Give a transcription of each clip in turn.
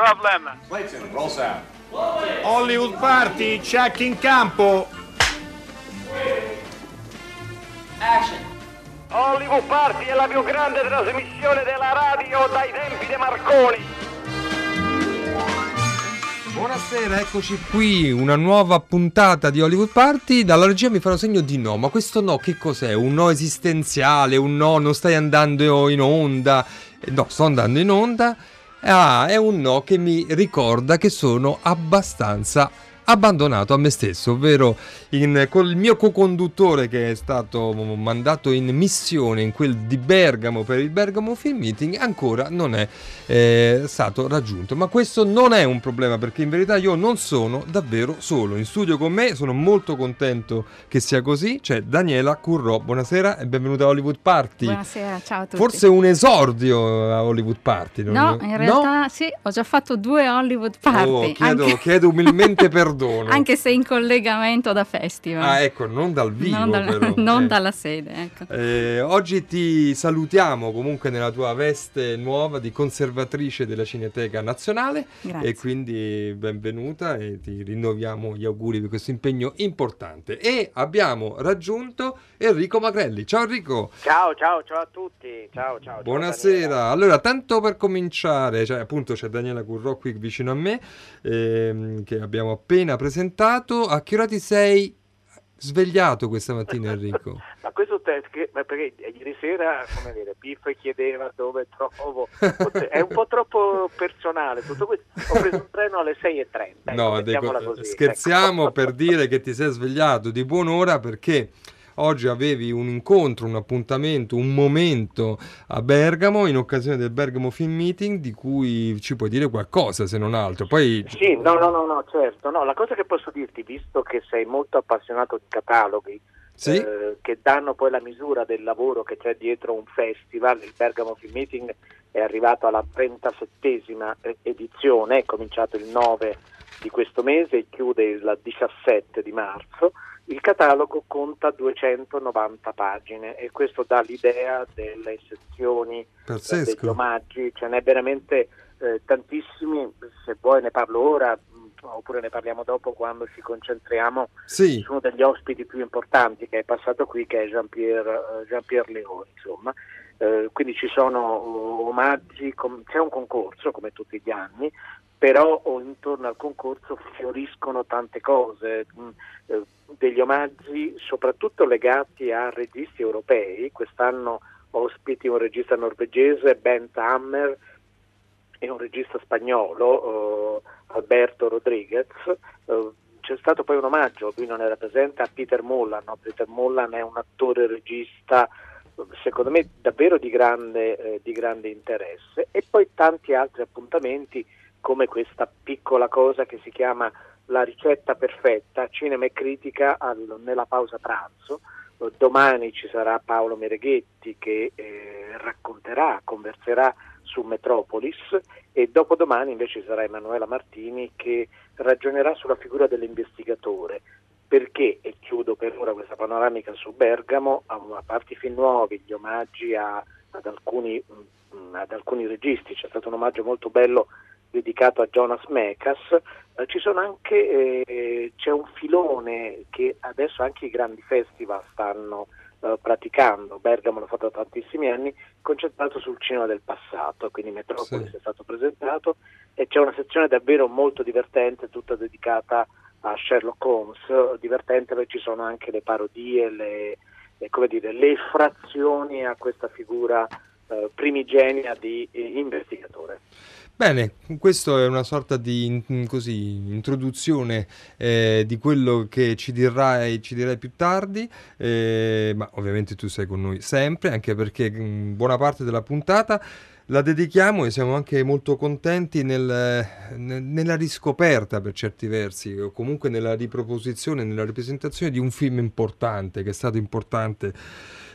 No problem. Clayton, roll sound. Hollywood Party, check in campo. Hollywood Party è la più grande trasmissione della radio dai tempi di Marconi. Buonasera, eccoci qui, una nuova puntata di Hollywood Party. Dalla regia mi fanno segno di no, ma questo no che cos'è? Un no esistenziale, un no non stai andando in onda? Eh, No, sto andando in onda. Ah, è un no che mi ricorda che sono abbastanza abbandonato a me stesso, ovvero in, col mio co-conduttore che è stato mandato in missione in quel di Bergamo per il Bergamo Film Meeting ancora non è eh, stato raggiunto. Ma questo non è un problema perché in verità io non sono davvero solo. In studio con me sono molto contento che sia così. C'è Daniela Currò. Buonasera e benvenuta a Hollywood Party. Buonasera, ciao a tutti. Forse un esordio a Hollywood Party. non- No, in realtà sì, ho già fatto due Hollywood Party. Oh, chiedo, anche, chiedo umilmente perdono. Anche se in collegamento da festival. Ah, ecco, non dal vivo, non, dal- però. non Eh. dalla sede, ecco. Eh, oggi ti salutiamo comunque nella tua veste nuova di conservatrice della Cineteca Nazionale Grazie. e quindi benvenuta e ti rinnoviamo gli auguri per questo impegno importante. E abbiamo raggiunto Enrico Magrelli. Ciao Enrico! Ciao, ciao, ciao a tutti. Ciao, ciao. ciao, Buonasera, Daniela. allora tanto per cominciare, cioè appunto c'è Daniela Currò qui vicino a me ehm, che abbiamo appena presentato, a che ora ti sei svegliato questa mattina Enrico? Ma questo te- che- ma perché ieri sera, come dire, Piff chiedeva dove trovo. È un po' troppo personale tutto questo. Ho preso un treno alle 6.30. ecco, No, mettiamola dico, così, scherziamo ecco. per dire che ti sei svegliato di buon'ora perché oggi avevi un incontro, un appuntamento, un momento a Bergamo in occasione del Bergamo Film Meeting di cui ci puoi dire qualcosa se non altro. Poi Sì, no, no, no, no, certo. No, la cosa che posso dirti, visto che sei molto appassionato di cataloghi, sì, eh, che danno poi la misura del lavoro che c'è dietro un festival, il Bergamo Film Meeting è arrivato alla 37esima e- edizione, è cominciato il 9 di questo mese e chiude il 17 di marzo. Il catalogo conta 290 pagine e questo dà l'idea delle sezioni eh, degli pazzesco. omaggi, ce n'è veramente eh, tantissimi, se vuoi ne parlo ora mh, oppure ne parliamo dopo quando ci concentriamo Sì, su uno degli ospiti più importanti che è passato qui che è Jean-Pierre, eh, Jean-Pierre Leone insomma. Eh, quindi ci sono oh, omaggi, com- c'è un concorso come tutti gli anni però intorno al concorso fioriscono tante cose, mh, eh, degli omaggi soprattutto legati a registi europei, quest'anno ospiti un regista norvegese, Bent Hammer, e un regista spagnolo, eh, Alberto Rodriguez. Eh, c'è stato poi un omaggio, lui non era presente, a Peter Mullan. no? Peter Mullan è un attore regista, secondo me, davvero di grande, eh, di grande interesse. E poi tanti altri appuntamenti, come questa piccola cosa che si chiama La ricetta perfetta, cinema e critica al- nella pausa pranzo. Domani ci sarà Paolo Mereghetti che eh, racconterà, converserà su Metropolis e dopodomani invece sarà Emanuela Martini che ragionerà sulla figura dell'investigatore. Perché, e chiudo per ora questa panoramica su Bergamo, a a parte i film nuovi, gli omaggi a- ad, alcuni, mm, ad alcuni registi, c'è stato un omaggio molto bello dedicato a Jonas Mekas, eh, ci sono anche, eh, c'è un filone che adesso anche i grandi festival stanno eh, praticando, Bergamo l'ha fatto da tantissimi anni, concentrato sul cinema del passato, quindi Metropolis Sì. è stato presentato e c'è una sezione davvero molto divertente, tutta dedicata a Sherlock Holmes, divertente perché ci sono anche le parodie, le, le, come dire, le frazioni a questa figura eh, primigenia di eh, investigatore. Bene, questo è una sorta di in- così, introduzione eh, di quello che ci dirai, ci dirai più tardi, eh, ma ovviamente tu sei con noi sempre, anche perché mh, buona parte della puntata la dedichiamo e siamo anche molto contenti nel- ne- nella riscoperta per certi versi, o comunque nella riproposizione, nella ripresentazione di un film importante, che è stato importante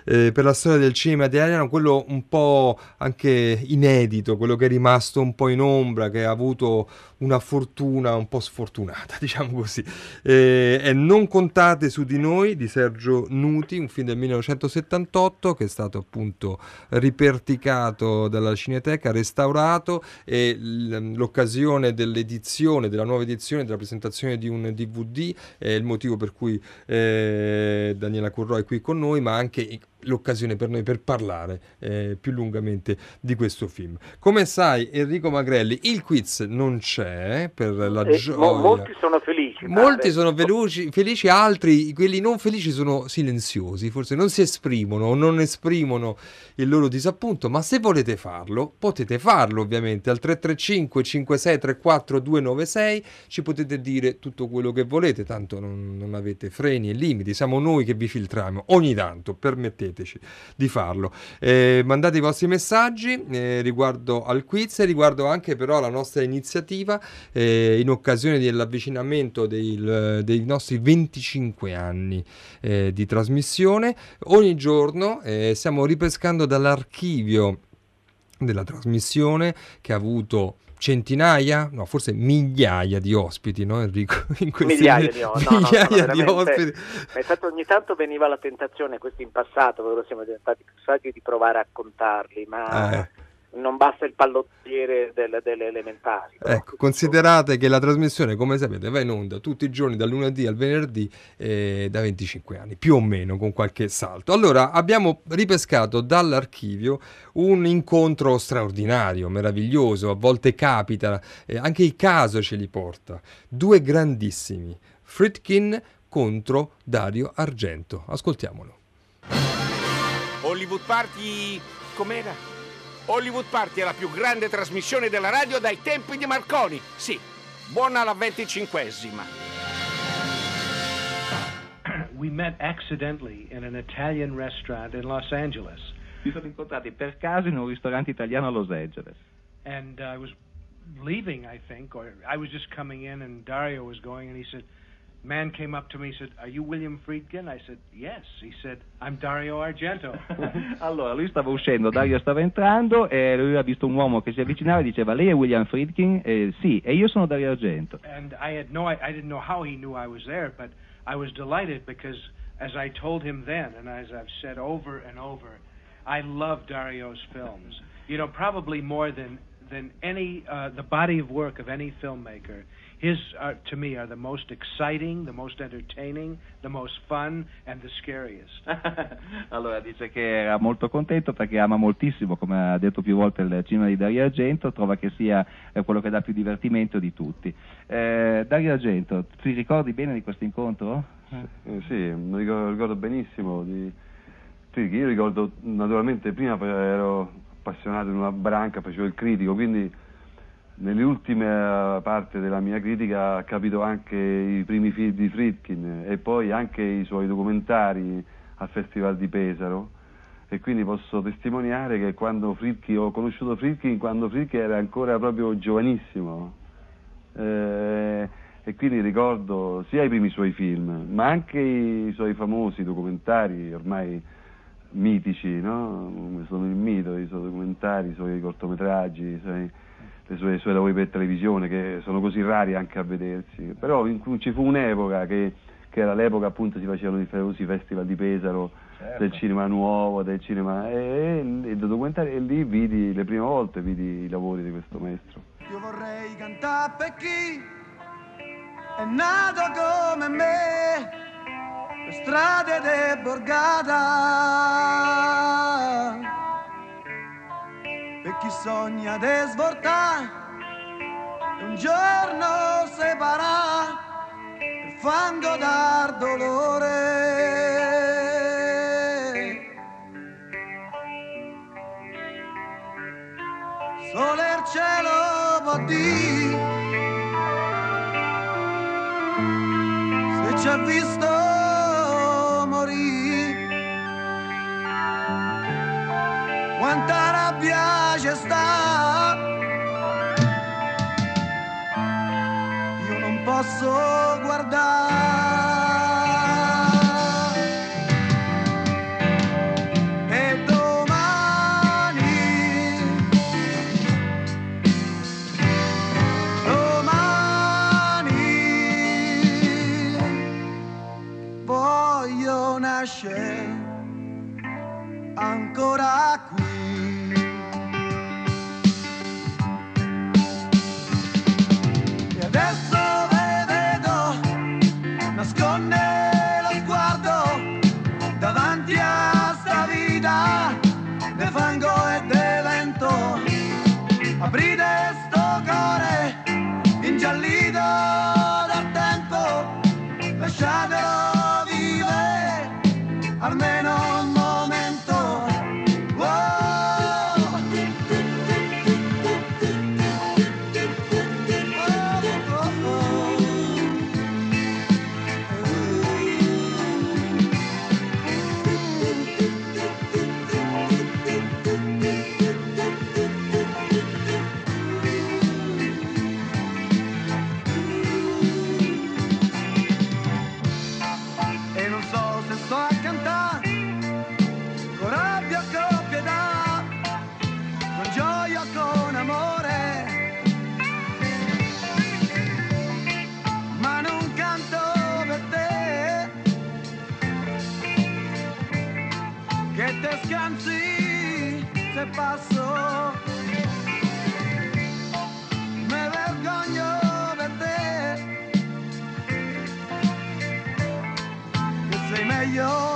eh, per la storia del cinema italiano, quello un po' anche inedito, quello che è rimasto un po' in ombra, che ha avuto una fortuna un po' sfortunata, diciamo così. Eh, e Non contate su di noi di Sergio Nuti, un film del 1978 che è stato appunto riperticato dalla Cineteca, restaurato e l'occasione dell'edizione, della nuova edizione, della presentazione di un DVD è il motivo per cui eh, Daniela Currò è qui con noi, ma anche l'occasione per noi per parlare eh, più lungamente di questo film. Come sai, Enrico Magrelli, il quiz non c'è per la eh, gioia. Mo- molti sono felici. Molti sono felici, felici, altri, quelli non felici, sono silenziosi, forse non si esprimono o non esprimono il loro disappunto, ma se volete farlo, potete farlo ovviamente al 335 5634 296, ci potete dire tutto quello che volete, tanto non, non avete freni e limiti, siamo noi che vi filtriamo ogni tanto, permettete permetteteci di farlo. Eh, mandate i vostri messaggi eh, riguardo al quiz e riguardo anche però alla nostra iniziativa eh, in occasione dell'avvicinamento dei, dei nostri 25 anni eh, di trasmissione. Ogni giorno eh, stiamo ripescando dall'archivio della trasmissione che ha avuto centinaia, no, forse migliaia di ospiti, no Enrico? In migliaia di, no, migliaia no, di ospiti. Stato, ogni tanto veniva la tentazione, questo in passato, quando siamo diventati più saggi, di provare a contarli, ma... Eh non basta il pallottiere delle, delle elementari. Ecco, considerate che la trasmissione, come sapete, va in onda tutti i giorni dal lunedì al venerdì eh, da 25 anni, più o meno con qualche salto. Allora, abbiamo ripescato dall'archivio un incontro straordinario, meraviglioso, a volte capita, eh, anche il caso ce li porta. Due grandissimi, Fritkin contro Dario Argento. Ascoltiamolo. Hollywood Party com'era? Hollywood Party è la più grande trasmissione della radio dai tempi di Marconi. Sì, buona la venticinquesima. We met accidentally in an Italian restaurant in Los Angeles. Ci siamo incontrati per caso in un ristorante italiano a Los Angeles. And I was leaving, I think, or I was just coming in and Dario was going and he said, man came up to me and said, Are you William Friedkin? I said, Yes. He said, I'm Dario Argento. allora, lui stava uscendo, Dario stava entrando e lui ha visto un uomo che si avvicinava e diceva, Lei è William Friedkin? Eh, sì, e io sono Dario Argento. And I had no, I, I didn't know how he knew I was there, but I was delighted because as I told him then, and as I've said over and over, I love Dario's films. You know, probably more than than any uh, the body of work of any filmmaker. His, uh, to me, are the most exciting, the most entertaining, the most fun and the scariest. allora dice che era molto contento perché ama moltissimo, come ha detto più volte, il cinema di Dario Argento, trova che sia eh, quello che dà più divertimento di tutti. Eh, Dario Argento, ti ricordi bene di questo incontro? Eh, sì, mi ricordo, ricordo benissimo. Di... Sì, io ricordo, naturalmente, prima ero appassionato in una branca, facevo il critico, quindi nelle ultime eh, parti della mia critica ha capito anche i primi film di Friedkin e poi anche i suoi documentari al Festival di Pesaro e quindi posso testimoniare che quando Friedkin, ho conosciuto Friedkin quando Friedkin era ancora proprio giovanissimo eh, e quindi ricordo sia i primi suoi film ma anche i suoi famosi documentari ormai mitici, no? sono il mito, i suoi documentari, i suoi cortometraggi, i suoi le sue, sue lavori per televisione che sono così rari anche a vedersi, però in cui ci fu un'epoca che, che era l'epoca appunto si facevano i famosi festival di Pesaro certo. del cinema nuovo, del cinema e, e, e, documentari, e lì vidi le prime volte vidi i lavori di questo maestro. Io vorrei cantare per chi è nato come me, per strade de borgata chi sogna di svoltare un giorno separà il fango dal dolore. Sole il cielo può dire se ci ha visto morire quanta rabbia piace stare. Io non posso guardare. E domani. Voglio nascere ancora qui. 有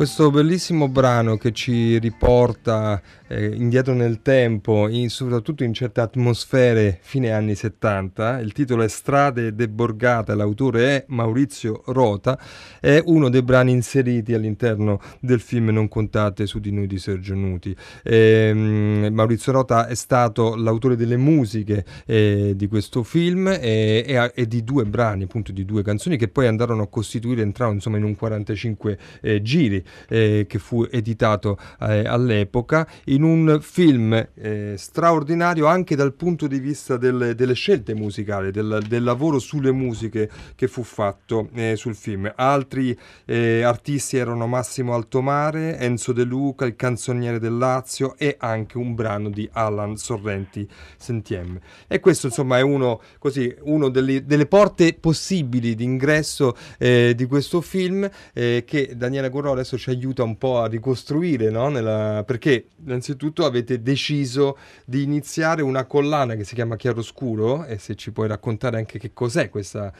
Questo bellissimo brano che ci riporta eh, indietro nel tempo, in, soprattutto in certe atmosfere fine anni 70, il titolo è Strade de Borgata, l'autore è Maurizio Rota, è uno dei brani inseriti all'interno del film Non contate su di noi di Sergio Nuti. Eh, Maurizio Rota è stato l'autore delle musiche eh, di questo film e, e, e, di due brani, appunto di due canzoni che poi andarono a costituire, entrarono insomma in un 45 eh, giri eh, che fu editato eh, all'epoca, in un film eh, straordinario anche dal punto di vista del, delle scelte musicali, del, del, lavoro sulle musiche che fu fatto eh, sul film. Altri eh, artisti erano Massimo Altomare, Enzo De Luca, il canzoniere del Lazio e anche un brano di Alan Sorrenti Sentiem. E questo insomma è uno, così, uno delle, delle porte possibili di ingresso eh, di questo film che Daniela Gorro adesso ci aiuta un po' a ricostruire, no? Nella... perché innanzitutto avete deciso di iniziare una collana che si chiama Chiaroscuro e se ci puoi raccontare anche che cos'è questa,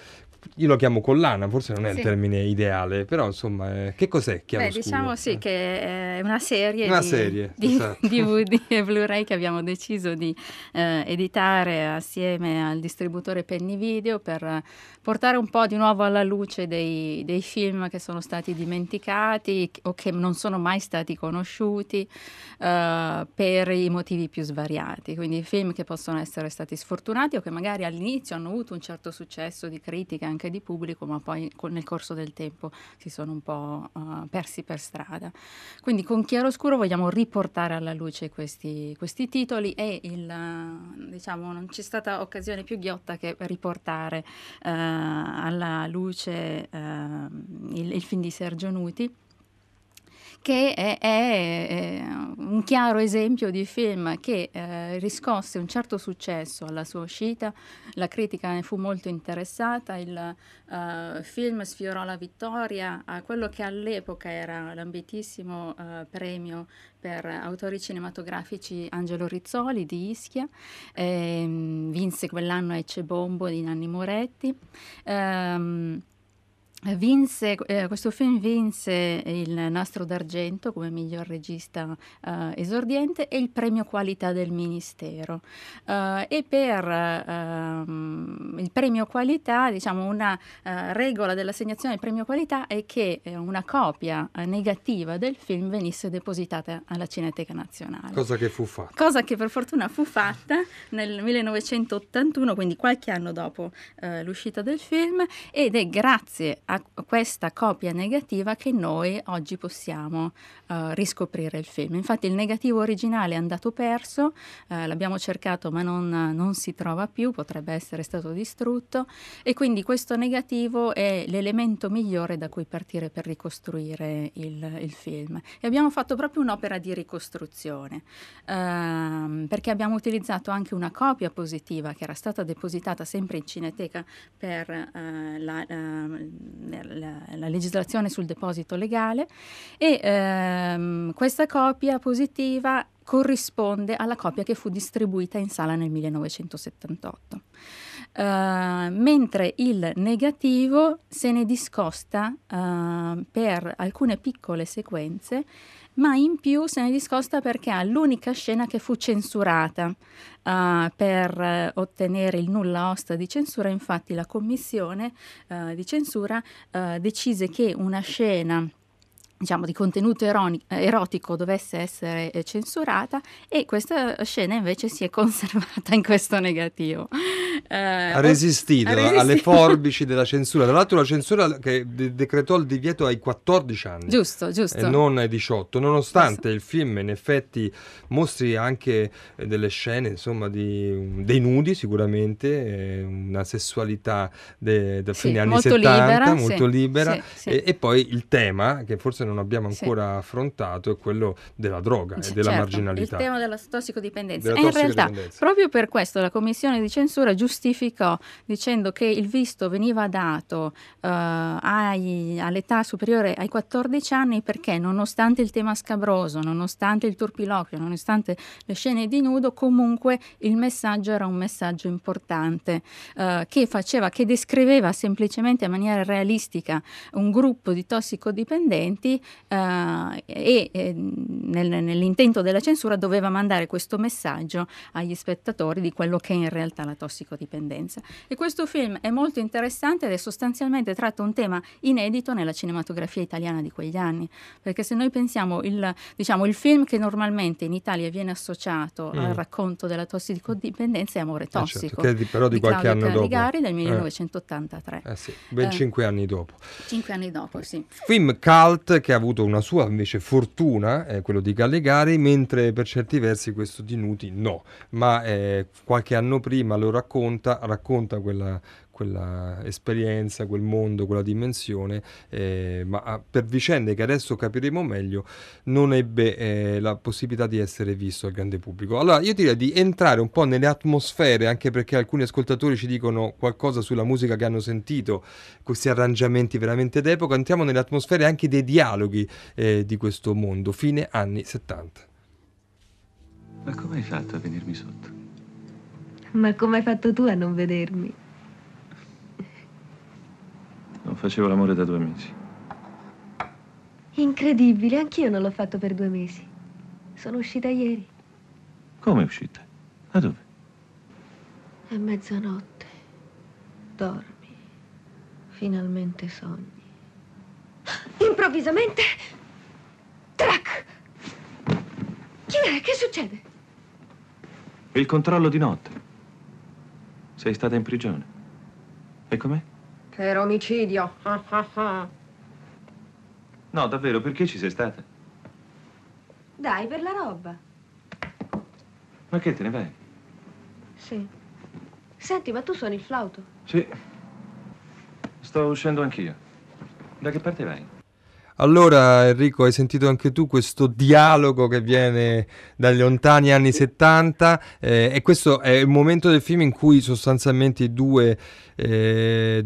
io lo chiamo collana, forse non è sì. il termine ideale, però insomma, eh, che cos'è Chiaro Beh, diciamo sì, eh. che è una serie, una di, serie di esatto. DVD e Blu-ray che abbiamo deciso di eh, editare assieme al distributore Penny Video per portare un po' di nuovo alla luce dei, dei film che sono stati dimenticati o che non sono mai stati conosciuti eh, per i motivi più svariati. Quindi film che possono essere stati sfortunati o che magari all'inizio hanno avuto un certo successo di critica anche di pubblico, ma poi nel corso del tempo si sono un po' uh, persi per strada. Quindi con Chiaroscuro vogliamo riportare alla luce questi, questi titoli e il, diciamo, non c'è stata occasione più ghiotta che riportare uh, alla luce uh, il, il film di Sergio Nuti che è, è, un chiaro esempio di film che eh, riscosse un certo successo alla sua uscita, la critica ne fu molto interessata, il uh, film sfiorò la vittoria a quello che all'epoca era l'ambitissimo uh, premio per autori cinematografici Angelo Rizzoli di Ischia, ehm, vinse quell'anno Ecce Bombo di Nanni Moretti. Um, Vinse, eh, questo film vinse il Nastro d'Argento come miglior regista eh, esordiente e il premio qualità del Ministero. Uh, e per uh, il premio qualità, diciamo, una uh, regola dell'assegnazione del premio qualità è che eh, una copia negativa del film venisse depositata alla Cineteca Nazionale. Cosa che fu fatta. Cosa che per fortuna fu fatta nel 1981, quindi qualche anno dopo l'uscita del film, ed è grazie a questa copia negativa che noi oggi possiamo uh, riscoprire il film. Infatti il negativo originale è andato perso, uh, l'abbiamo cercato ma non, non, si trova più, potrebbe essere stato distrutto e quindi questo negativo è l'elemento migliore da cui partire per ricostruire il, il film. E abbiamo fatto proprio un'opera di ricostruzione uh, perché abbiamo utilizzato anche una copia positiva che era stata depositata sempre in Cineteca per la, la, la, legislazione sul deposito legale e ehm, questa copia positiva corrisponde alla copia che fu distribuita in sala nel 1978. Uh, mentre il negativo se ne discosta uh, per alcune piccole sequenze ma in più se ne discosta perché ha l'unica scena che fu censurata uh, per ottenere il nulla osta di censura. Infatti la commissione di censura decise che una scena diciamo, di contenuto eroni- erotico dovesse essere eh, censurata e questa scena invece si è conservata in questo negativo. Eh, ha, resistito, ha, resistito, alle forbici della censura. Tra l'altro la censura che de- decretò il divieto ai 14 anni. Giusto, giusto. E non ai 18, nonostante giusto. il film in effetti mostri anche eh, delle scene, insomma, di, dei nudi sicuramente, eh, una sessualità de- del sì, fine anni 70, libera, molto sì, libera, sì, e, e poi il tema che forse non abbiamo ancora sì. affrontato è quello della droga C- e della certo, marginalità. Il tema della tossicodipendenza. Della e in realtà, proprio per questo la commissione di censura giustificò dicendo che il visto veniva dato uh, ai, all'età superiore ai 14 anni perché nonostante il tema scabroso, nonostante il turpiloquio, nonostante le scene di nudo, comunque il messaggio era un messaggio importante uh, che faceva, che descriveva semplicemente in maniera realistica un gruppo di tossicodipendenti eh, e eh, nel, nell'intento della censura doveva mandare questo messaggio agli spettatori di quello che è in realtà la tossicodipendenza. E questo film è molto interessante ed è sostanzialmente tratta un tema inedito nella cinematografia italiana di quegli anni, perché se noi pensiamo il, diciamo, il film che normalmente in Italia viene associato mm. al racconto della tossicodipendenza è Amore tossico, eh certo, che però di, di qualche Claudio anno Caligari dopo. del 1983. Eh. eh sì, ben eh, cinque anni dopo. Cinque anni dopo, sì. Film cult che ha avuto una sua invece fortuna, è quello di Caligari, mentre per certi versi questo di Nuti no, ma eh, qualche anno prima lo racconta, racconta quella, quella esperienza, quel mondo, quella dimensione, eh, ma ah, per vicende che adesso capiremo meglio non ebbe eh, la possibilità di essere visto al grande pubblico. Allora io direi di entrare un po' nelle atmosfere, anche perché alcuni ascoltatori ci dicono qualcosa sulla musica che hanno sentito, questi arrangiamenti veramente d'epoca, entriamo nelle atmosfere anche dei dialoghi eh, di questo mondo, fine anni 70. Ma come hai fatto a venirmi sotto? Ma come hai fatto tu a non vedermi? Non facevo l'amore da due mesi. Incredibile, anch'io non l'ho fatto per due mesi. Sono uscita ieri. Come è uscita? A dove? È mezzanotte. Dormi. Finalmente sogni. Improvvisamente... Trac! Chi è? Che succede? Il controllo di notte. Sei stata in prigione. E com'è? Per omicidio. no, davvero, perché ci sei stata? Dai, per la roba. Ma che, te ne vai? Sì. Senti, ma tu suoni il flauto? Sì. Sto uscendo anch'io. Da che parte vai? Allora Enrico, hai sentito anche tu questo dialogo che viene dai lontani anni 70 eh, e questo è il momento del film in cui sostanzialmente i due eh,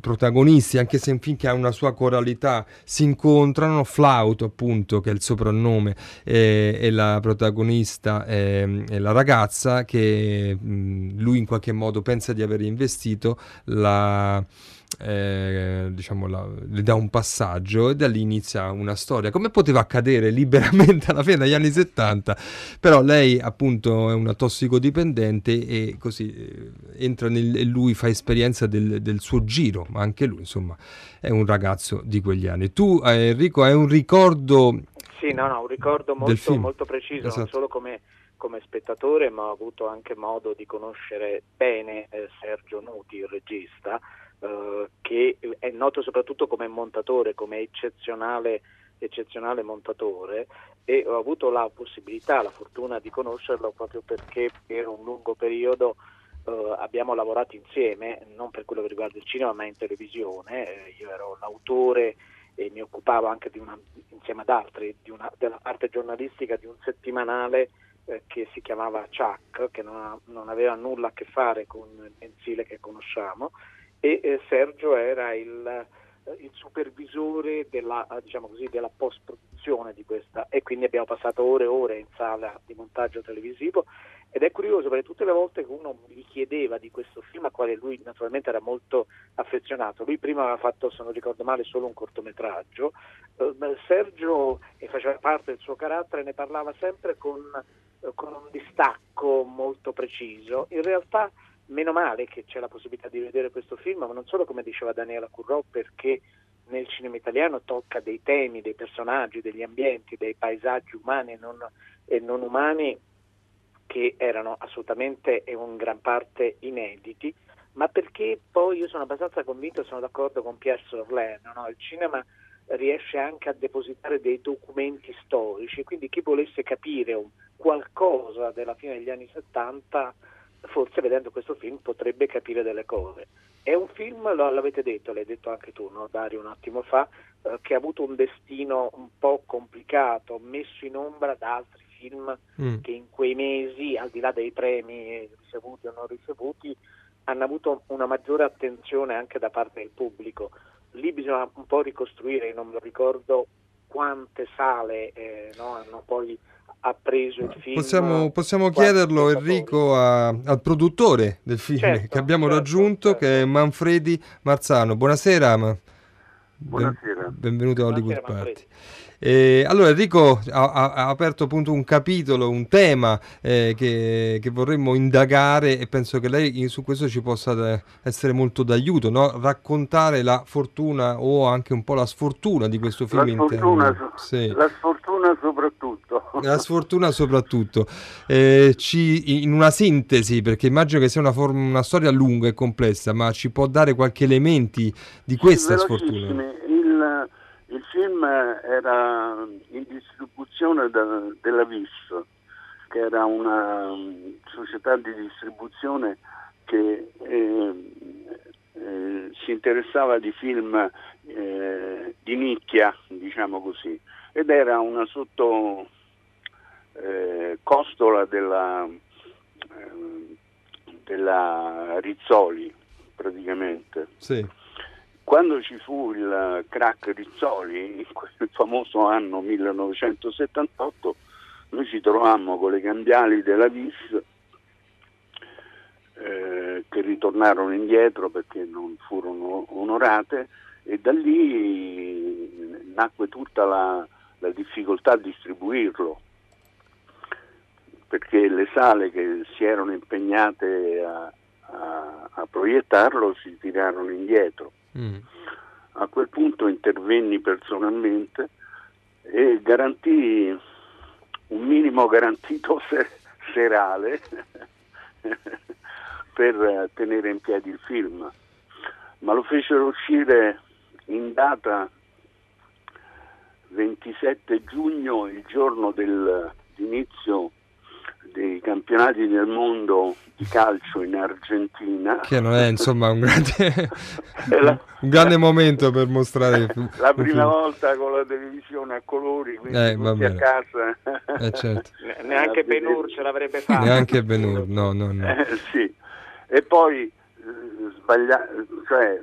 protagonisti, anche se in film che ha una sua coralità, si incontrano, Flauto appunto, che è il soprannome, eh, e la protagonista è, è la ragazza che mh, lui in qualche modo pensa di aver investito la eh, diciamo la, le dà un passaggio e da lì inizia una storia. Come poteva accadere liberamente alla fine degli anni 70? Però lei appunto è una tossicodipendente e così eh, entra nel, e lui fa esperienza del, del, suo giro, ma anche lui insomma è un ragazzo di quegli anni. Tu eh, Enrico hai un ricordo... Sì, no, no, un ricordo molto, molto preciso, esatto. non solo come come spettatore, ma ho avuto anche modo di conoscere bene eh, Sergio Nuti, il regista, eh, che è noto soprattutto come montatore, come eccezionale, eccezionale montatore e ho avuto la possibilità, la fortuna di conoscerlo proprio perché per un lungo periodo Uh, abbiamo lavorato insieme, non per quello che riguarda il cinema, ma in televisione. Eh, io ero l'autore e mi occupavo anche una, insieme ad altri una, della parte giornalistica di un settimanale eh, che si chiamava Chuck, che non, ha, non, aveva nulla a che fare con il mensile che conosciamo e eh, Sergio era il, eh, il supervisore della, eh, diciamo così, della post-produzione di questa e quindi abbiamo passato ore e ore in sala di montaggio televisivo ed è curioso perché tutte le volte che uno gli chiedeva di questo film, a quale lui naturalmente era molto affezionato, lui prima aveva fatto, se non ricordo male, solo un cortometraggio, eh, Sergio, e faceva parte del suo carattere, ne parlava sempre con, eh, con un distacco molto preciso. In realtà meno male che c'è la possibilità di vedere questo film, ma non solo come diceva Daniela Currò, perché nel cinema italiano tocca dei temi, dei personaggi, degli ambienti, dei paesaggi umani e non, e non umani che erano assolutamente e in gran parte inediti, ma perché poi io sono abbastanza convinto sono d'accordo con Pierre Sorlin, no? il cinema riesce anche a depositare dei documenti storici, quindi chi volesse capire qualcosa della fine degli anni 70 forse vedendo questo film potrebbe capire delle cose. È un film, lo, l'avete detto, l'hai detto anche tu, no, Dario, un attimo fa, eh, che ha avuto un destino un po' complicato, messo in ombra da altri film mm. che in quei mesi, al di là dei premi ricevuti o non ricevuti, hanno avuto una maggiore attenzione anche da parte del pubblico. Lì bisogna un po' ricostruire, non mi ricordo quante sale eh, no, hanno poi ha preso il film. Possiamo, possiamo chiederlo Enrico a, al produttore del film certo, che abbiamo certo, raggiunto certo. che è Manfredi Marzano. Buonasera. Buonasera. Buonasera. Benvenuto a Hollywood Buonasera, Party. Eh, allora Enrico ha, ha- ha aperto appunto un capitolo, un tema eh, che, che vorremmo indagare e penso che lei su questo ci possa essere molto d'aiuto, no? raccontare la fortuna o anche un po' la sfortuna di questo La film sfortuna, interno. Sì. la sfortuna soprattutto. La sfortuna soprattutto. Eh, ci- in una sintesi, perché immagino che sia una, form- una storia lunga e complessa, ma ci può dare qualche elementi di questa sfortuna? Velocissimi. Il, il film era in distribuzione da- della VIS, che era una um, società di distribuzione che eh, eh, si interessava di film eh, di nicchia, diciamo così, ed era una sotto eh, costola della, eh, della Rizzoli praticamente. Sì. Quando ci fu il crack Rizzoli, in quel famoso anno 1978, noi ci trovammo con le cambiali della VIS eh, che ritornarono indietro perché non furono onorate e da lì nacque tutta la, la difficoltà a distribuirlo perché le sale che si erano impegnate a, a- a proiettarlo si tirarono indietro. Mm. A quel punto intervenni personalmente e garantii un minimo garantito se- serale per tenere in piedi il film, ma lo fecero uscire in data 27 giugno, il giorno dell'inizio dei campionati del mondo di calcio in Argentina. Che non è insomma un grande, la- un grande momento per mostrare La prima volta con la televisione a colori, quindi Eh, tutti a bene. casa. Eh, certo. Ne- Neanche Ben-Hur ce l'avrebbe fatto. Neanche Ben-Hur, no, no, no. Eh, sì. E poi eh, sbaglia- cioè,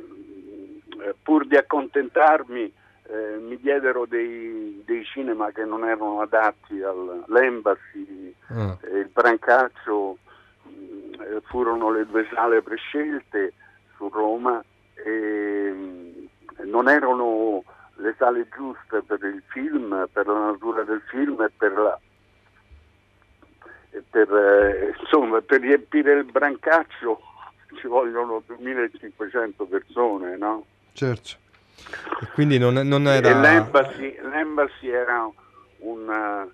eh, pur di accontentarmi, eh, mi diedero dei, dei cinema che non erano adatti al- all'Embassy Ah. e il Brancaccio mh, eh, furono le due sale prescelte su Roma e mh, non erano le sale giuste per il film, per la natura del film e per la e per, eh, insomma, per riempire il Brancaccio ci vogliono 2500 persone, no? Certo. E quindi non, non E era... l'Embassy, l'Embassy era un, eh,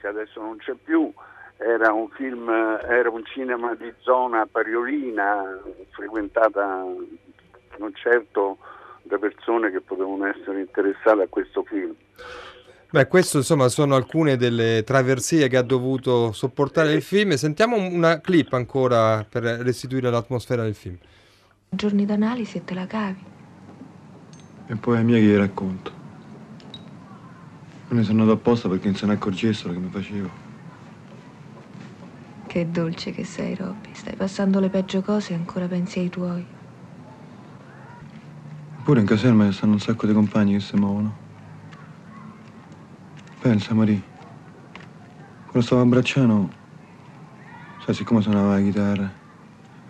che adesso non c'è più, era un film, era un cinema di zona pariolina, frequentata non certo da persone che potevano essere interessate a questo film. Beh, questo insomma sono alcune delle traversie che ha dovuto sopportare il film. Sentiamo un- una clip ancora per restituire l'atmosfera del film. Giorni d'analisi e te la cavi. E poi è mia che gli racconto. Me ne sono andato apposta perché non se ne accorgessero che mi facevo. Che dolce che sei, Robby. Stai passando le peggio cose e ancora pensi ai tuoi. Eppure in caserma stanno un sacco di compagni che si muovono. Pensa, Marie. Quando stavo a Bracciano, sai, siccome suonava la chitarra,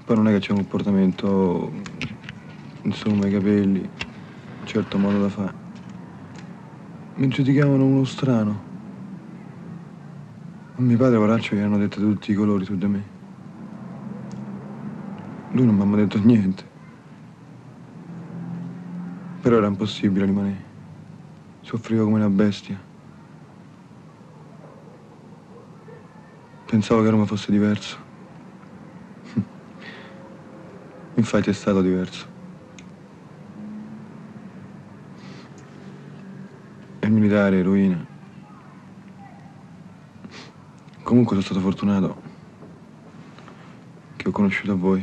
poi non è che c'è un comportamento, insomma, i capelli, certo modo da fare. Mi giudicavano uno strano. A mio padre, poraccio, gli hanno detto tutti i colori su di me. Lui non mi ha mai detto niente. Però era impossibile rimanere. Soffrivo come una bestia. Pensavo che Roma fosse diverso. Infatti è stato diverso. E il militare, eroina. Comunque sono stato fortunato che ho conosciuto voi.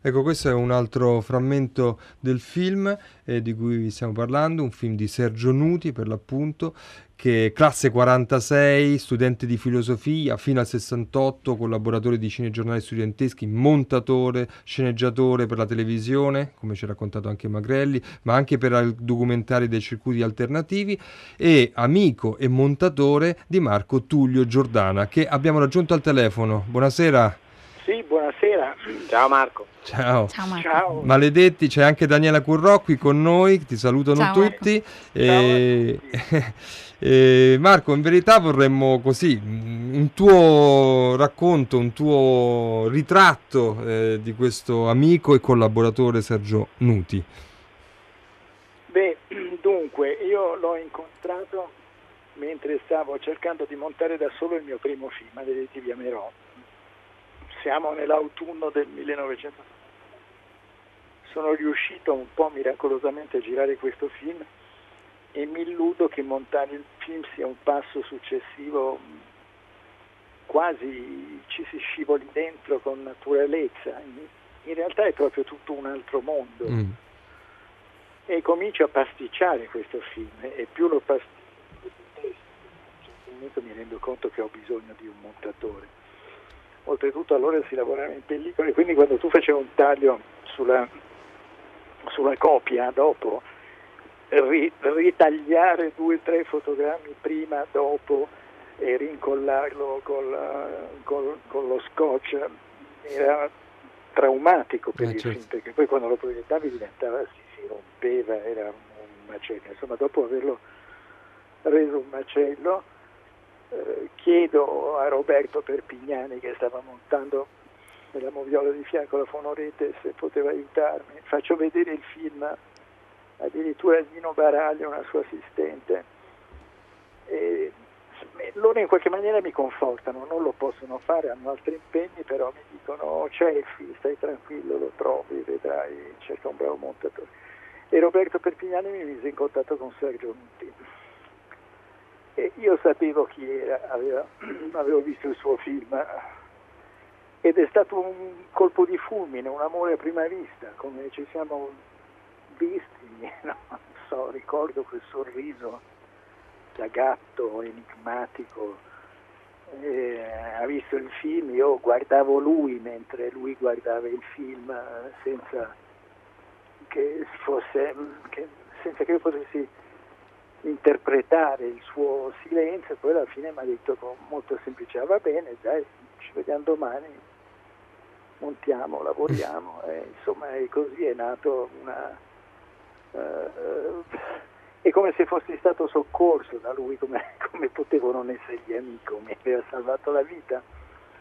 Ecco, questo è un altro frammento del film eh, di cui stiamo parlando, un film di Sergio Nuti per l'appunto, che classe 46, studente di filosofia, fino al 68, collaboratore di cinegiornali studenteschi, montatore, sceneggiatore per la televisione, come ci ha raccontato anche Magrelli, ma anche per documentari dei circuiti alternativi, e amico e montatore di Marco Tullio Giordana, che abbiamo raggiunto al telefono. Buonasera. Sì, buonasera. Ciao Marco. Ciao. Ciao Marco. Ciao. Maledetti, c'è anche Daniela Currò qui con noi, ti salutano Ciao, Marco. tutti. E... e Marco, in verità vorremmo così mm, un tuo racconto, un tuo ritratto eh, di questo amico e collaboratore Sergio Nuti. Beh, dunque, io l'ho incontrato mentre stavo cercando di montare da solo il mio primo film, Maledetti via Merò. Siamo nell'autunno del 1900. Sono riuscito un po' miracolosamente a girare questo film e mi illudo che montare il film sia un passo successivo, quasi ci si scivoli dentro con naturalezza. In- realtà è proprio tutto un altro mondo Mm. e comincio a pasticciare questo film e più lo pasticcio mi rendo conto che ho bisogno di un montatore oltretutto allora si lavorava in pellicola e quindi quando tu facevi un taglio sulla, sulla copia dopo ri- ritagliare due o tre fotogrammi prima dopo e rincollarlo col, col- con lo scotch era traumatico per Eh, il certo. film perché poi quando lo proiettavi diventava si, si rompeva era un macello insomma dopo averlo reso un macello eh, chiedo a Roberto Perpignani che stava montando nella moviola di fianco la fonorete se poteva aiutarmi faccio vedere il film addirittura a Dino Baraglio una sua assistente e loro in qualche maniera mi confortano, non lo possono fare, hanno altri impegni, però mi dicono "Oh, c'è il film, stai tranquillo, lo trovi, vedrai, cerca un bravo montatore. E Roberto Perpignani mi mise in contatto con Sergio Nuti. E io sapevo chi era, aveva- avevo visto il suo film ed è stato un colpo di fulmine, un amore a prima vista, come ci siamo visti, no? non so, ricordo quel sorriso da gatto enigmatico. Eh, ha visto il film, io guardavo lui mentre lui guardava il film eh, senza che fosse che, senza che io potessi interpretare il suo silenzio, poi alla fine mi ha detto con molto semplicità va bene, dai, ci vediamo domani, montiamo, lavoriamo, e, insomma è così è nato una eh, è come se fossi stato soccorso da lui, come, come potevo non essergli amico, mi aveva salvato la vita,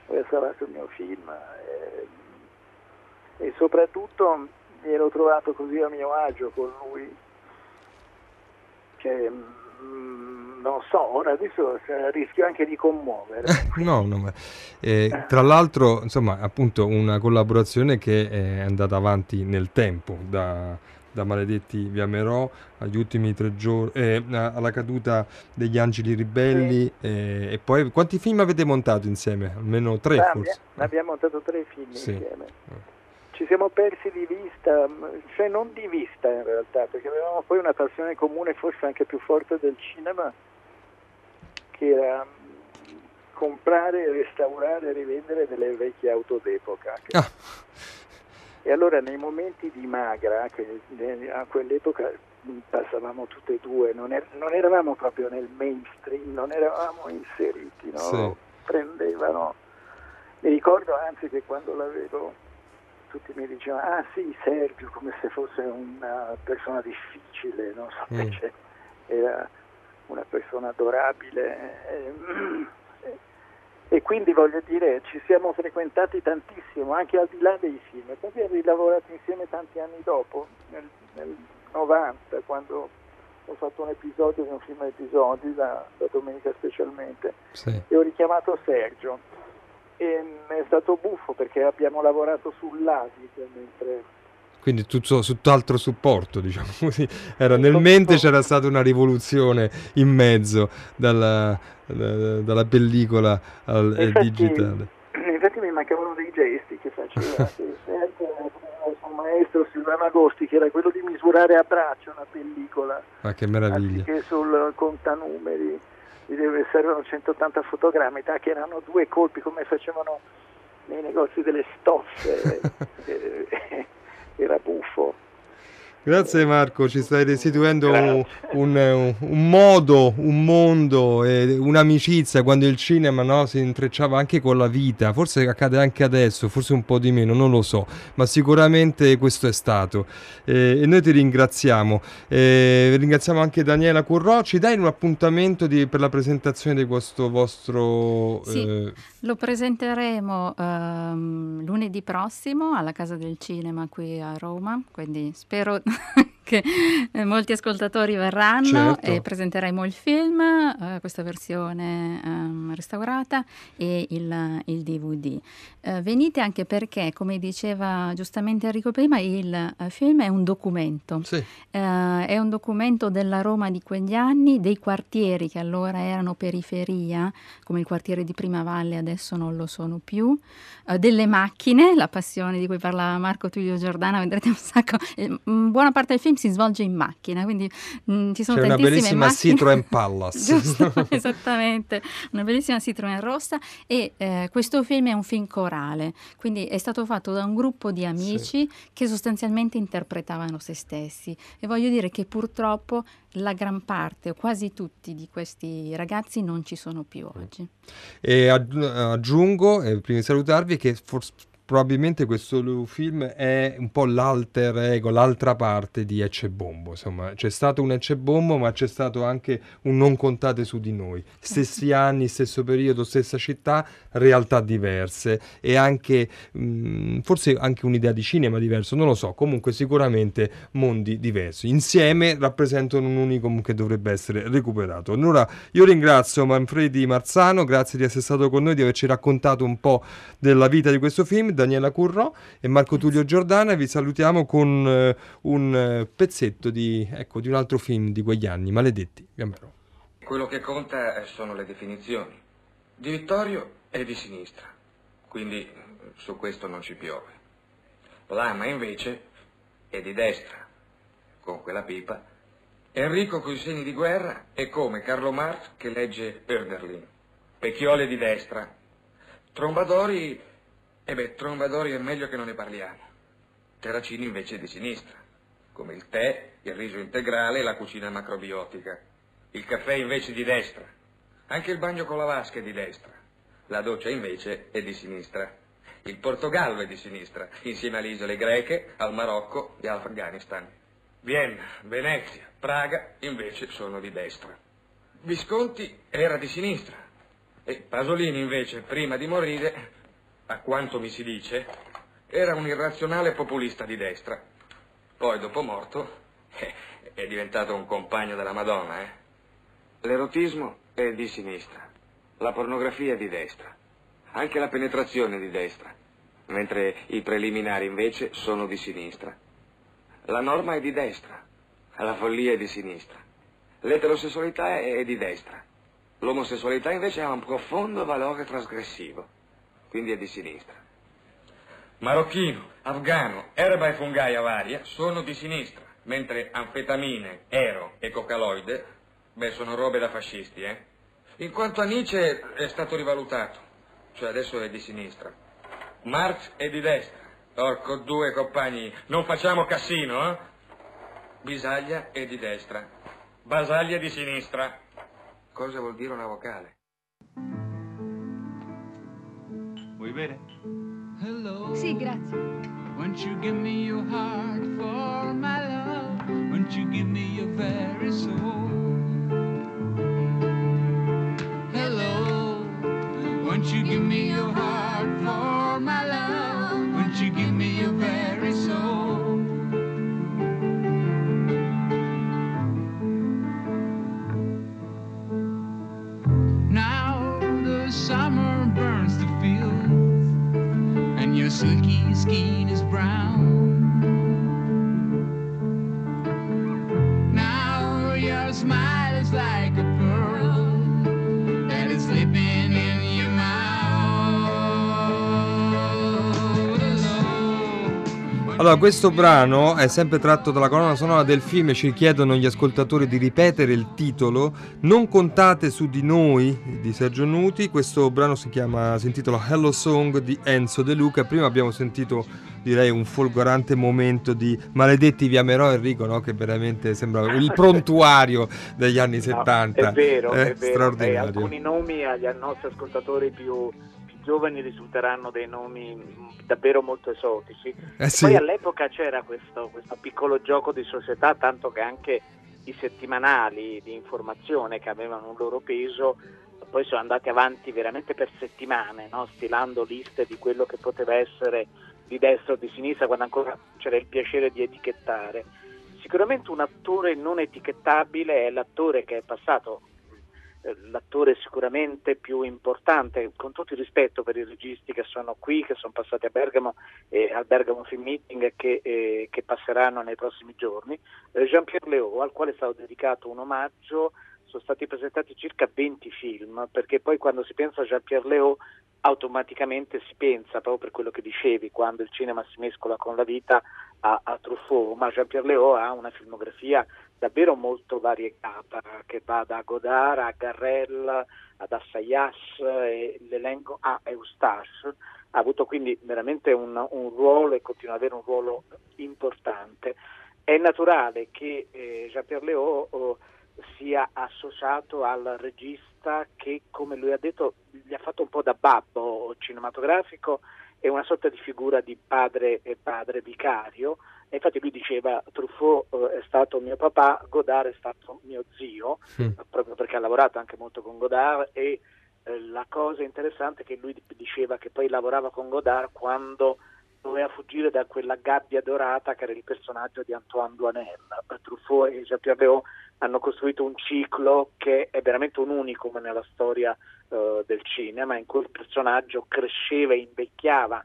aveva salvato il mio film eh, e soprattutto mi ero trovato così a mio agio con lui che mm, non so, ora adesso eh, rischio anche di commuovere. No, no, ma, eh, tra l'altro, insomma, appunto una collaborazione che è andata avanti nel tempo, da, da Maledetti via Merò agli ultimi tre giorni, eh, alla caduta degli Angeli Ribelli, eh, e poi quanti film avete montato insieme? Almeno tre, Ah, forse. abbia- abbiamo montato tre film Sì. insieme. Ci siamo persi di vista, mh, cioè non di vista in realtà, perché avevamo poi una passione comune, forse anche più forte del cinema, che era mh, comprare, restaurare e rivendere delle vecchie auto d'epoca. che- Ah. E allora nei momenti di magra, che a quell'epoca mh, passavamo tutte e due, non, er- non eravamo proprio nel mainstream, non eravamo inseriti, no? Sì. prendevano. Mi ricordo anzi che quando l'avevo tutti mi dicevano, ah sì, Sergio, come se fosse una persona difficile, non so, Mm. era una persona adorabile. ehm, E, quindi voglio dire, ci siamo frequentati tantissimo, anche al di là dei film, poi abbiamo rilavorato insieme tanti anni dopo, nel, nel 90, quando ho fatto un episodio di un film episodi, da, da Domenica specialmente, Sì. e ho richiamato Sergio. E mm, è stato buffo perché abbiamo lavorato sull'ASIC mentre Quindi tutto, tutt'altro supporto, diciamo così. Era nel mente c'era stata una rivoluzione in mezzo dalla, da- dalla pellicola al eh, Infatti- digitale. infatti mi mancavano dei gesti che faceva che era il suo maestro Silvano Agosti che era quello di misurare a braccio una pellicola Ma che meraviglia. anziché sul contanumeri servono 180 fotogrammi che erano due colpi come facevano nei negozi delle stoffe Eh, era buffo. Grazie Marco, ci stai restituendo un, un, un modo, un mondo, e un'amicizia quando il cinema no, si intrecciava anche con la vita, forse accade anche adesso, forse un po' di meno, non lo so, ma sicuramente questo è stato. Eh, e noi ti ringraziamo. Eh, ringraziamo anche Daniela Currò, ci dai un appuntamento di, per la presentazione di questo vostro... Sì, eh, lo presenteremo ehm, lunedì prossimo alla Casa del Cinema qui a Roma, quindi spero che eh, molti ascoltatori verranno Certo. e presenteremo il film, eh, questa versione ehm, restaurata e il, il DVD. Eh, venite anche perché, come diceva giustamente Enrico prima, il eh, film è un documento. Sì. Eh, è un documento della Roma di quegli anni, dei quartieri che allora erano periferia, come il quartiere di Primavalle adesso non lo sono più, eh, delle macchine, la passione di cui parlava Marco Tullio Giordana, vedrete un sacco, eh, buona parte del film si svolge in macchina, quindi mh, ci sono C'è una bellissima macchine. Citroen Palace. Giusto, esattamente, una bellissima Citroen rossa e eh, questo film è un film corale, quindi è stato fatto da un gruppo di amici che sostanzialmente interpretavano se stessi e voglio dire che purtroppo la gran parte o quasi tutti di questi ragazzi non ci sono più oggi. E aggi- aggiungo, eh, prima di salutarvi, che forse probabilmente questo film è un po' l'alter ego, l'altra parte di Ecce Bombo. Insomma, c'è stato un Ecce Bombo, ma c'è stato anche un Non contate su di noi. Stessi anni, stesso periodo, stessa città, realtà diverse e anche mh, forse anche un'idea di cinema diverso, non lo so. Comunque, sicuramente mondi diversi. Insieme rappresentano un unicum che dovrebbe essere recuperato. Allora, io ringrazio Manfredi Marzano, grazie di essere stato con noi, di averci raccontato un po' della vita di questo film, Daniela Currò e Marco Tullio Giordana. Vi salutiamo con eh, un eh, pezzetto di, ecco, di un altro film di quegli anni, Maledetti. Gambero. Quello che conta sono le definizioni. Di Vittorio è di sinistra, quindi su questo non ci piove. Lama invece è di destra, con quella pipa. Enrico coi segni di guerra è come Carlo Marx che legge Oerderlin. Pecchiole di destra. Trombadori, e beh, Trombadori è meglio che non ne parliamo. Terracini invece è di sinistra, come il tè, il riso integrale e la cucina macrobiotica. Il caffè invece di destra. Anche il bagno con la vasca è di destra. La doccia invece è di sinistra. Il Portogallo è di sinistra, insieme alle isole greche, al Marocco e all'Afghanistan. Vienna, Venezia, Praga invece sono di destra. Visconti era di sinistra. E Pasolini invece, prima di morire, a quanto mi si dice, era un irrazionale populista di destra. Poi, dopo morto, eh, è diventato un compagno della Madonna, eh. L'erotismo è di sinistra, la pornografia è di destra, anche la penetrazione è di destra, mentre i preliminari invece sono di sinistra. La norma è di destra, la follia è di sinistra, l'eterosessualità è di destra, l'omosessualità invece ha un profondo valore trasgressivo, quindi è di sinistra. Marocchino, afgano, erba e fungaia varia sono di sinistra, mentre anfetamine, ero e cocaloide, beh, sono robe da fascisti, eh? In quanto a Nietzsche è stato rivalutato, cioè adesso è di sinistra. Marx è di destra. Orco due compagni, non facciamo cassino, eh? Bisaglia è di destra. Basaglia di sinistra. Cosa vuol dire una vocale? Vuoi bere? Sì, grazie. Won't you give me your heart for my love? Won't you give me your very soul? Hello. Won't you give me your heart for my love? ski. Allora, questo brano è sempre tratto dalla colonna sonora del film e ci chiedono gli ascoltatori di ripetere il titolo Non contate su di noi di Sergio Nuti. Questo brano si chiama si intitola Hello Song di Enzo De Luca. Prima abbiamo sentito direi un folgorante momento di Maledetti vi amerò Enrico, no? che veramente sembra il prontuario degli anni 70. È vero, Eh, è vero. E straordinario. alcuni nomi agli nostri ascoltatori più, più giovani risulteranno dei nomi davvero molto esotici. Eh sì. Poi all'epoca c'era questo, questo piccolo gioco di società, tanto che anche i settimanali di informazione che avevano un loro peso poi sono andati avanti veramente per settimane, no? stilando liste di quello che poteva essere di destra o di sinistra, quando ancora c'era il piacere di etichettare. Sicuramente un attore non etichettabile è l'attore che è passato, l'attore sicuramente più importante, con tutto il rispetto per i registi che sono qui, che sono passati a Bergamo e al Bergamo Film Meeting che, eh, che passeranno nei prossimi giorni, eh, Jean-Pierre Léaud, al quale è stato dedicato un omaggio sono stati presentati circa 20 film, perché poi quando si pensa a Jean-Pierre Léaud automaticamente si pensa, proprio per quello che dicevi, quando il cinema si mescola con la vita, a, a Truffaut, ma Jean-Pierre Léaud ha una filmografia davvero molto variegata, che va da Godard a Garrel, ad Assayas, e l'elenco a Eustache, ha avuto quindi veramente un, un ruolo e continua ad avere un ruolo importante. È naturale che eh, Jean-Pierre Léaud oh, sia associato al regista che, come lui ha detto, gli ha fatto un po' da babbo cinematografico, è una sorta di figura di padre e padre vicario. E infatti lui diceva Truffaut eh, è stato mio papà, Godard è stato mio zio, proprio perché ha lavorato anche molto con Godard e eh, la cosa interessante è che lui diceva che poi lavorava con Godard quando doveva fuggire da quella gabbia dorata che era il personaggio di Antoine Duanel. Truffaut e Jean-Pierre Léaud hanno costruito un ciclo che è veramente un unicum nella storia eh, del cinema, in cui il personaggio cresceva e invecchiava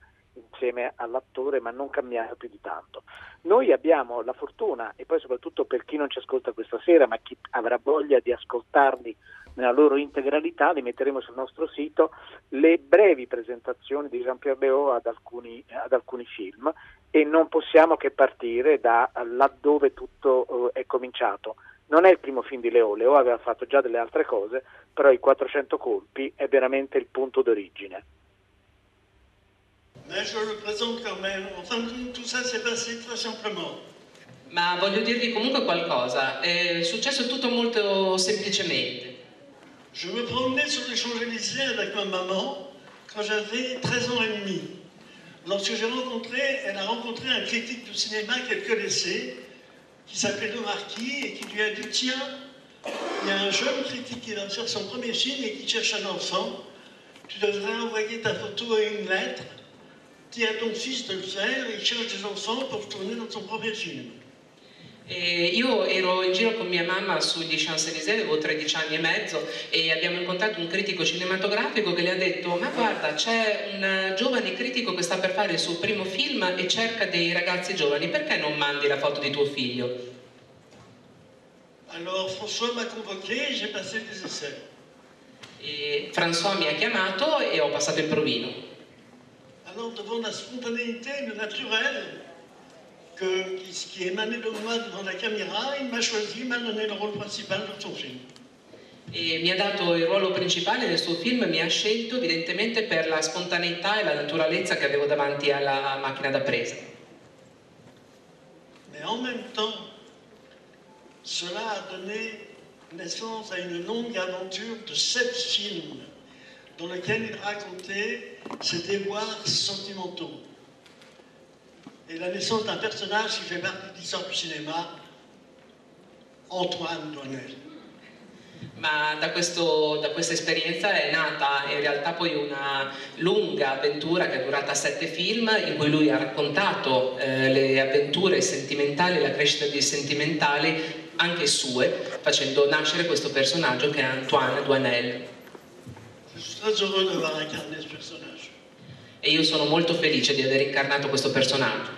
insieme all'attore, ma non cambiava più di tanto. Noi abbiamo la fortuna, e poi soprattutto per chi non ci ascolta questa sera, ma chi avrà voglia di ascoltarli nella loro integralità, li metteremo sul nostro sito, le brevi presentazioni di Jean-Pierre Léaud ad alcuni, ad alcuni film e non possiamo che partire da laddove tutto eh, è cominciato. Non è il primo film di Leo, Leo aveva fatto già delle altre cose, però i 400 colpi è veramente il punto d'origine. Mais je le présente quand même. Enfin, tout ça s'est passé très simplement. Ma voglio dirvi comunque qualcosa, è successo tutto molto semplicemente. Je me promenais sur les Champs-Élysées avec ma maman quand j'avais 13 ans et demi. Lorsque j'ai rencontré, elle a rencontré un critique de cinéma qu'elle connaissait, qui s'appelait Le Marquis, et qui lui a dit Tiens, il y a un jeune critique qui va faire son premier film et qui cherche un enfant. Tu devrais envoyer ta photo et une lettre. Dis à ton fils de faire, il cherche des enfants pour tourner dans son premier film. E io ero in giro con mia mamma sugli Champs-Élysées, avevo 13 anni e mezzo e abbiamo incontrato un critico cinematografico che le ha detto ma guarda c'è un eh, giovane critico che sta per fare il suo primo film e cerca dei ragazzi giovani, perché non mandi la foto di tuo figlio? Alors François m'a convoqué et j'ai passé des essais. E François mi ha chiamato e ho passato il provino. Alors devant la spontanéité, le naturel que, qui, qui émanait de moi devant la caméra, il m'a choisi, m'a donné le rôle principal dans son film. E mi ha dato il ruolo principale nel suo film, mi ha scelto evidentemente per la spontaneità e la naturalezza che avevo davanti alla macchina da presa. Mais en même temps, cela a donné naissance à une longue aventure de sept films dans lesquels il racontait ses déboires sentimentaux. Et la naissance d'un personnage qui fait partie de l'histoire du cinéma, Antoine Doinel. Ma da, questo- da questa esperienza è nata in realtà poi una lunga avventura che è durata sette film in cui lui ha raccontato eh, le avventure sentimentali, la crescita di sentimentali anche sue, facendo nascere questo personaggio che è Antoine Duanel. E io sono molto felice di aver incarnato questo personaggio.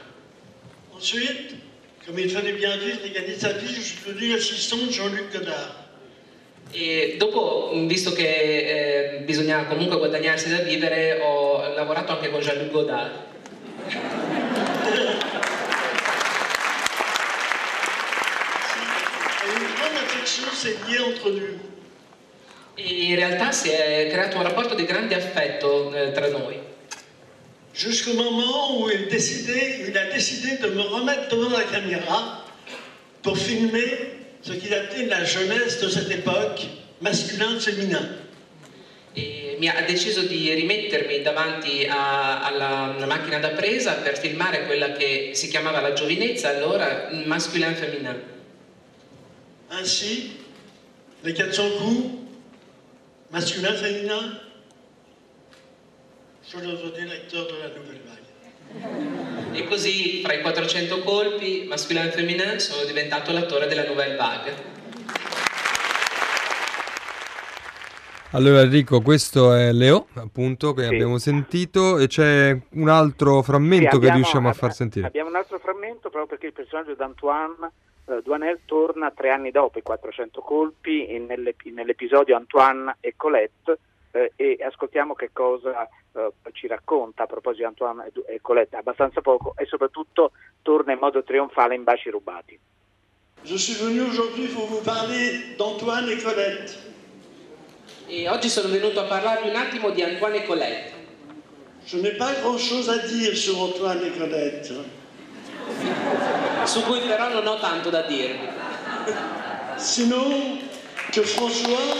Ensuite, comme il fallait bien vivre et gagner sa vie, Jean-Luc Godard. E dopo, visto che eh, bisogna comunque guadagnarsi da vivere, ho lavorato anche con Jean-Luc Godard. Une grande affection s'est liée entre nous. E in realtà si è creato un rapporto di grande affetto eh, tra noi. Jusqu'au moment où il, décidait, il a décidé de me remettre devant la caméra pour filmer ce qu'il appelait la jeunesse de cette époque, masculin-féminin. E mi ha deciso di rimettermi davanti a- alla, alla macchina da presa per filmare quella che si chiamava la giovinezza, allora masculin féminin. Ainsi, les 400 coups, masculin-féminin, je suis le directeur de la Nouvelle Vague. E così, fra i 400 colpi, masculin e féminin, sono diventato l'attore della Nouvelle Vague. Allora Enrico, questo è Leo, appunto, che Sì. abbiamo sentito e c'è un altro frammento Sì, che abbiamo- riusciamo a far sentire. Abbiamo un altro frammento proprio perché il personaggio di Antoine eh, Duanel torna tre anni dopo i 400 colpi nell'ep- nell'episodio Antoine e Colette eh, e ascoltiamo che cosa eh, ci racconta a proposito di Antoine e Colette, abbastanza poco e soprattutto torna in modo trionfale in baci rubati. Je suis venu aujourd'hui pour vous parler d'Antoine et Colette. E oggi sono venuto a parlarvi un attimo di Antoine e Colette. Je n'ai pas grand-chose à dire sur Antoine et Colette. Su cui però non ho tanto da dirvi. Sinon que François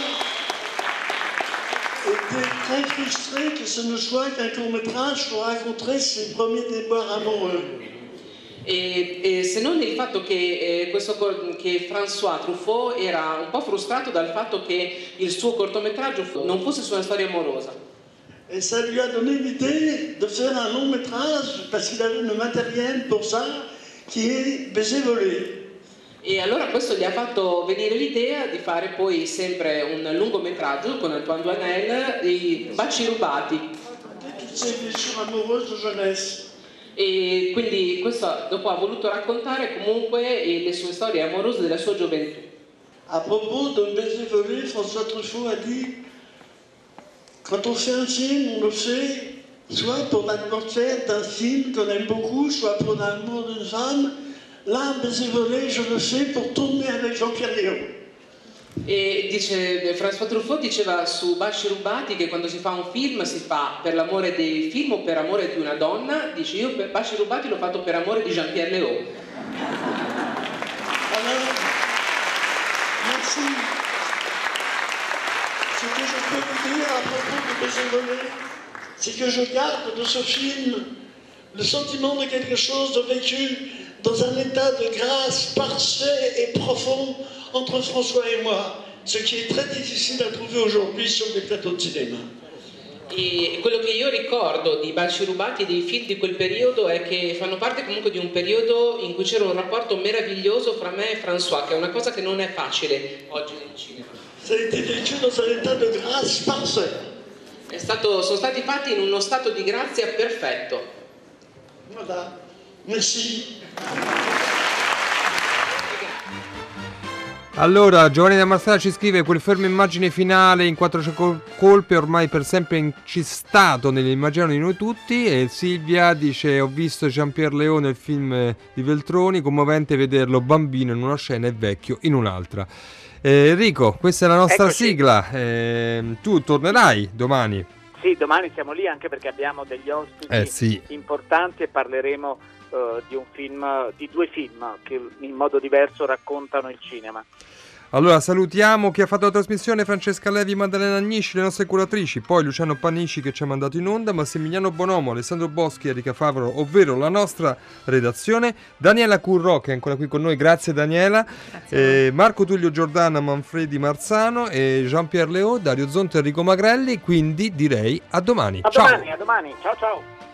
était très frustré que ce ne soit qu'un court-métrage pour raconter ses premiers déboires amoureux. E, e se non il fatto che, eh, questo che François Truffaut era un po' frustrato dal fatto che il suo cortometraggio non fosse su una storia amorosa. Et ça lui a donné l'idée de faire un long métrage parce qu'il avait le matériel pour ça, qui est Baiser volé. E allora questo gli ha fatto venire l'idea di fare poi sempre un lungometraggio con Antoine Duanel, i baci rubati. E quindi questo dopo ha voluto raccontare comunque le sue storie amorose della sua gioventù. À propos de Baiser volé, François Truffaut a dit Quand on fait un film, on le fait soit pour l'atmosphère d'un film qu'on aime beaucoup, soit pour l'amour d'une femme. Là, Baiser volé, je le fais pour tourner avec Jean-Pierre Léon. E dice, François Truffaut diceva su Baci rubati che quando si fa un film si fa per l'amore dei film o per amore di una donna, dice io Baci rubati l'ho fatto per amore di Jean-Pierre Léaud. Alors, merci. Ce que je peux vous dire à propos de Baiser volé, c'est que je garde de ce film le sentiment de quelque chose de vécu dans un état de grâce parfait et profond entre François et moi, ce qui est très difficile à trouver aujourd'hui sur des plateaux de cinéma. E quello che io ricordo di Baci rubati e dei film di quel periodo è che fanno parte comunque di un periodo in cui c'era un rapporto meraviglioso fra me e François, che è una cosa che non è facile oggi nel cinema. Vécu dans un état de grâce parfait. È stato- sono stati fatti in uno stato di grazia perfetto. Voilà. Merci. Allora, Giovanni da Marsala ci scrive quel fermo immagine finale in quattro col- colpi ormai per sempre incistato nell'immaginario di noi tutti e Silvia dice ho visto Jean-Pierre Leone nel film eh, di Veltroni, commovente vederlo bambino in una scena e vecchio in un'altra. Eh, Enrico, questa è la nostra Eccoci. sigla, Ehm, tu tornerai domani. Sì, domani siamo lì anche perché abbiamo degli ospiti Eh sì. importanti e parleremo eh, di un film, di due film che in modo diverso raccontano il cinema. Allora salutiamo chi ha fatto la trasmissione, Francesca Levi, Maddalena Agnisci, le nostre curatrici, poi Luciano Panici che ci ha mandato in onda, Massimiliano Bonomo, Alessandro Boschi, Erika Favaro, ovvero la nostra redazione, Daniela Curro che è ancora qui con noi, grazie Daniela, eh, Marco Tullio Giordana, Manfredi Marzano e Jean-Pierre Leo, Dario Zonto e Enrico Magrelli, quindi direi a domani. A Ciao! domani, a domani, ciao ciao.